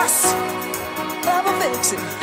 us. Ever fix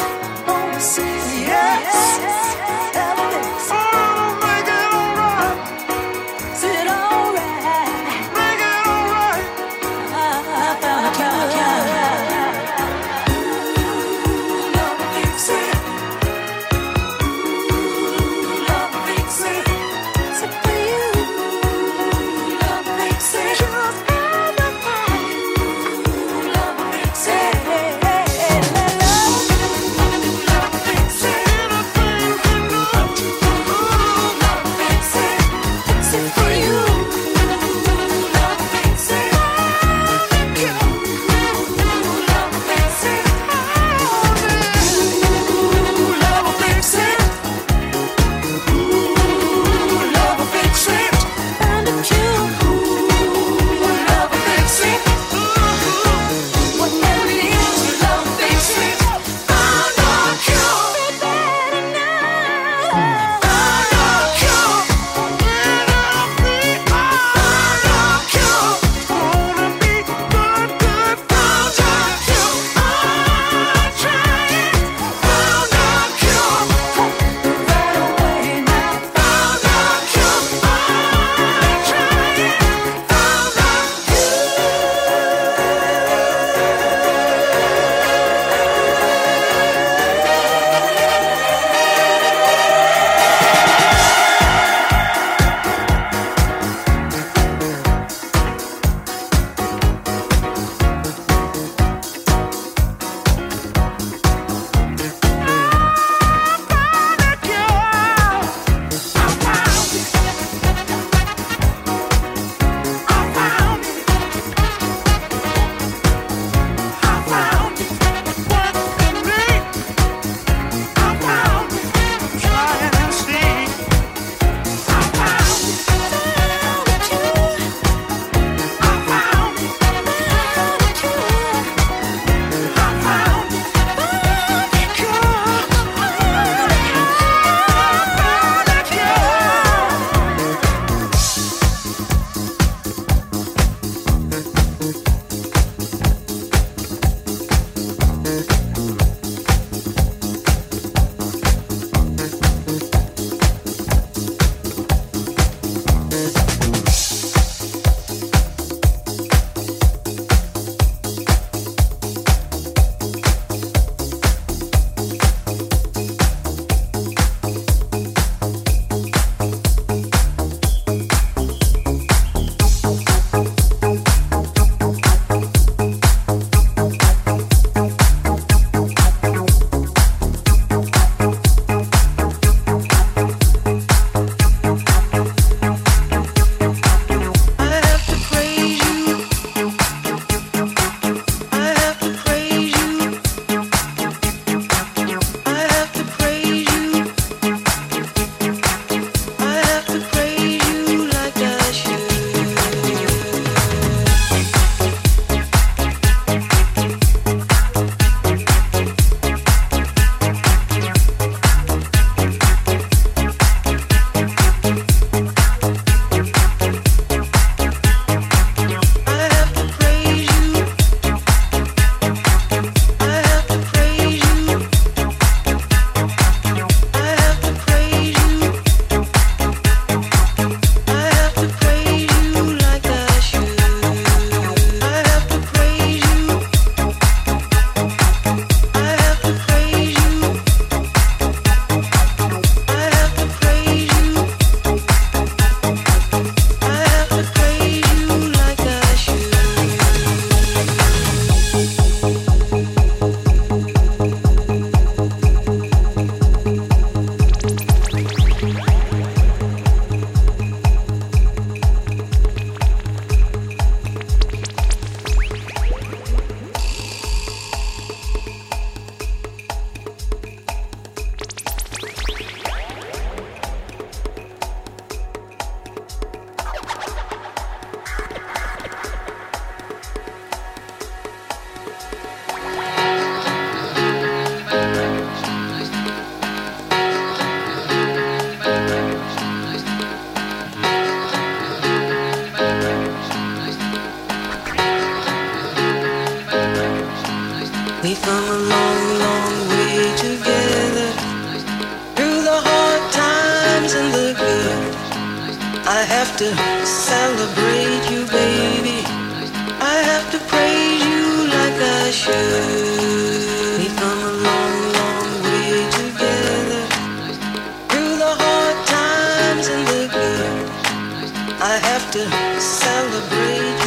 to celebrate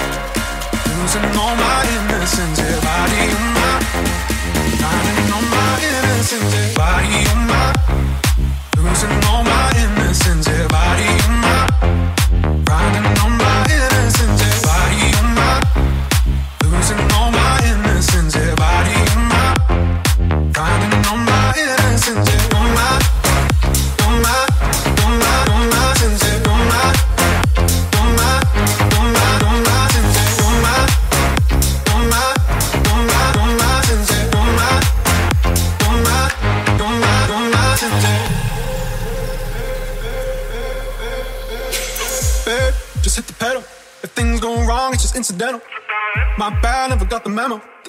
losing all my innocence. Yeah, body on my, finding all my innocence. Yeah, body on my,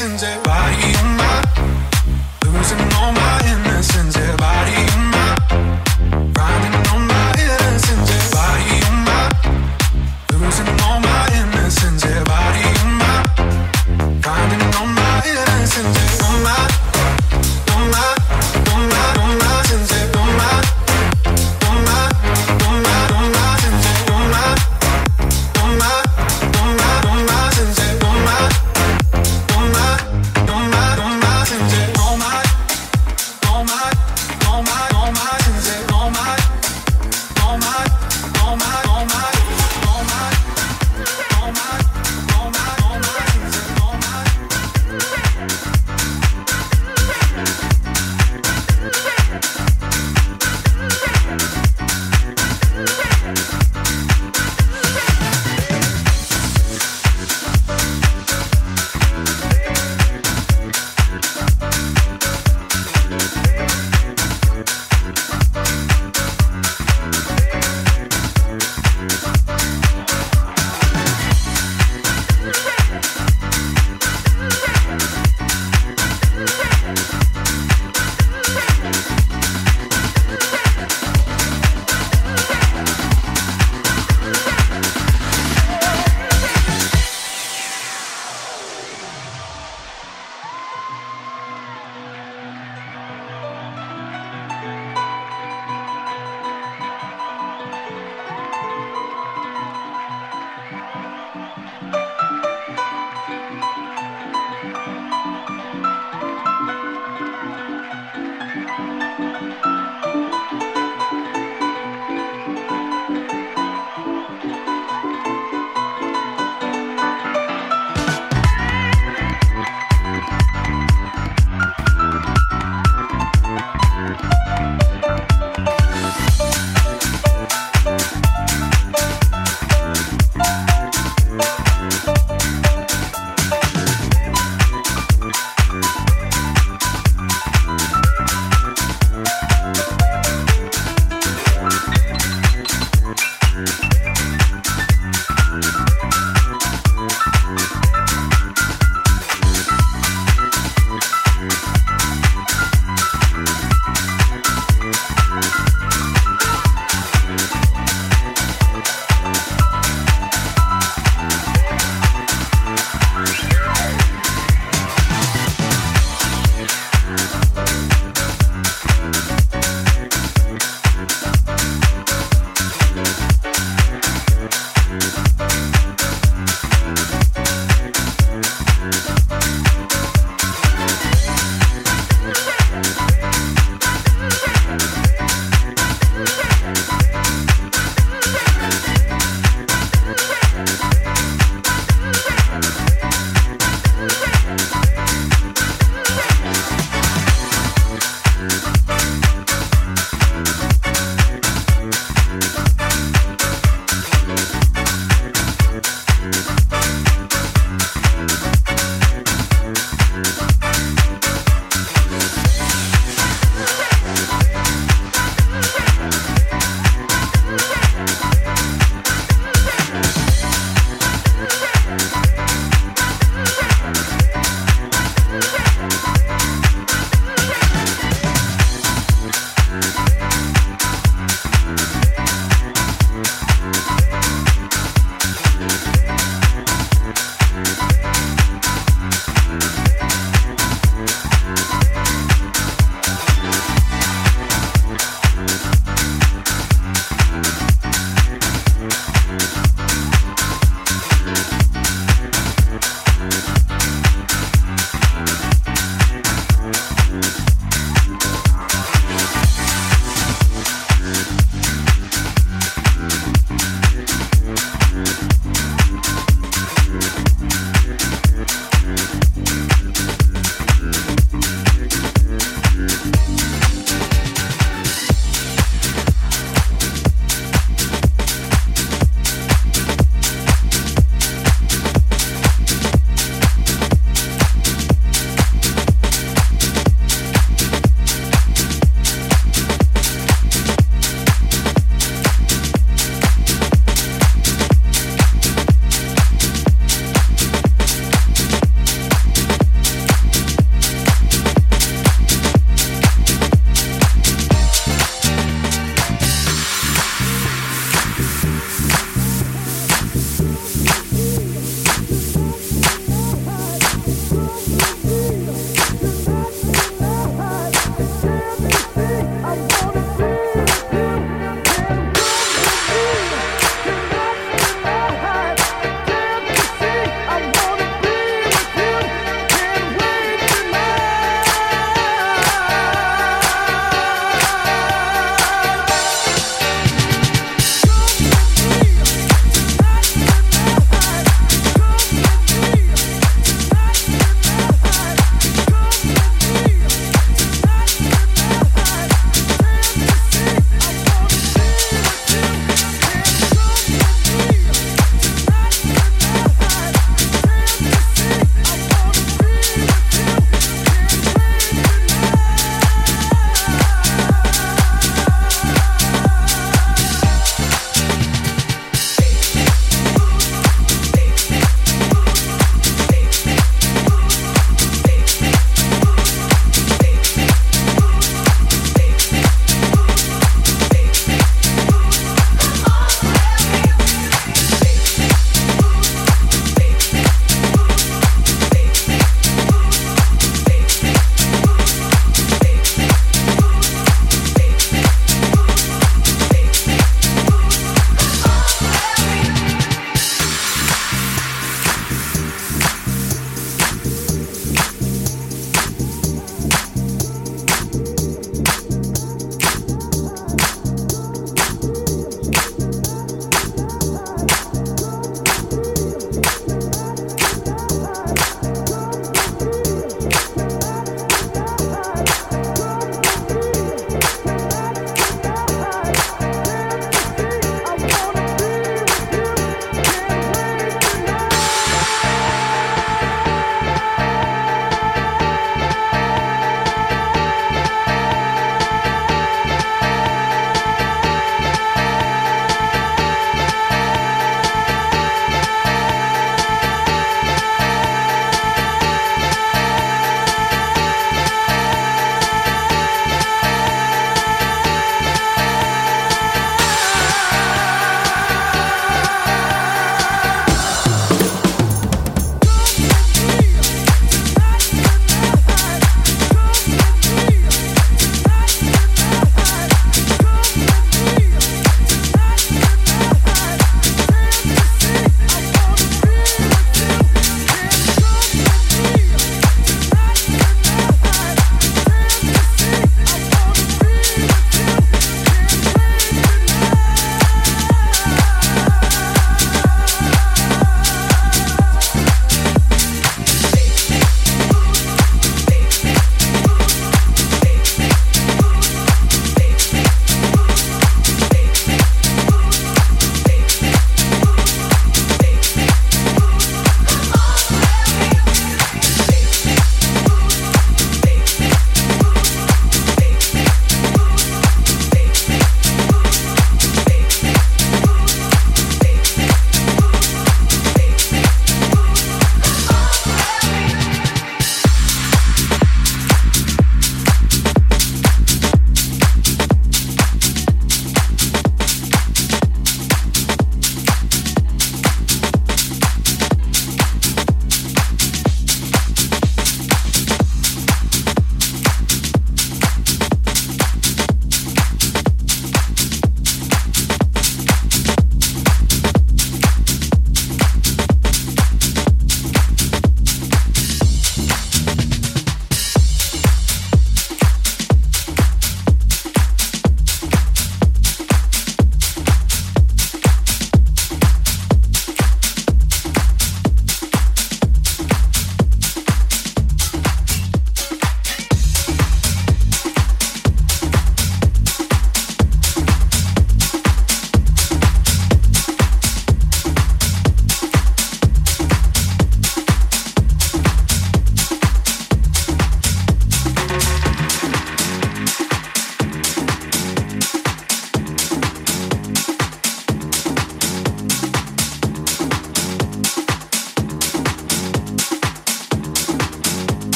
innocence. Body on my, losing all my innocence,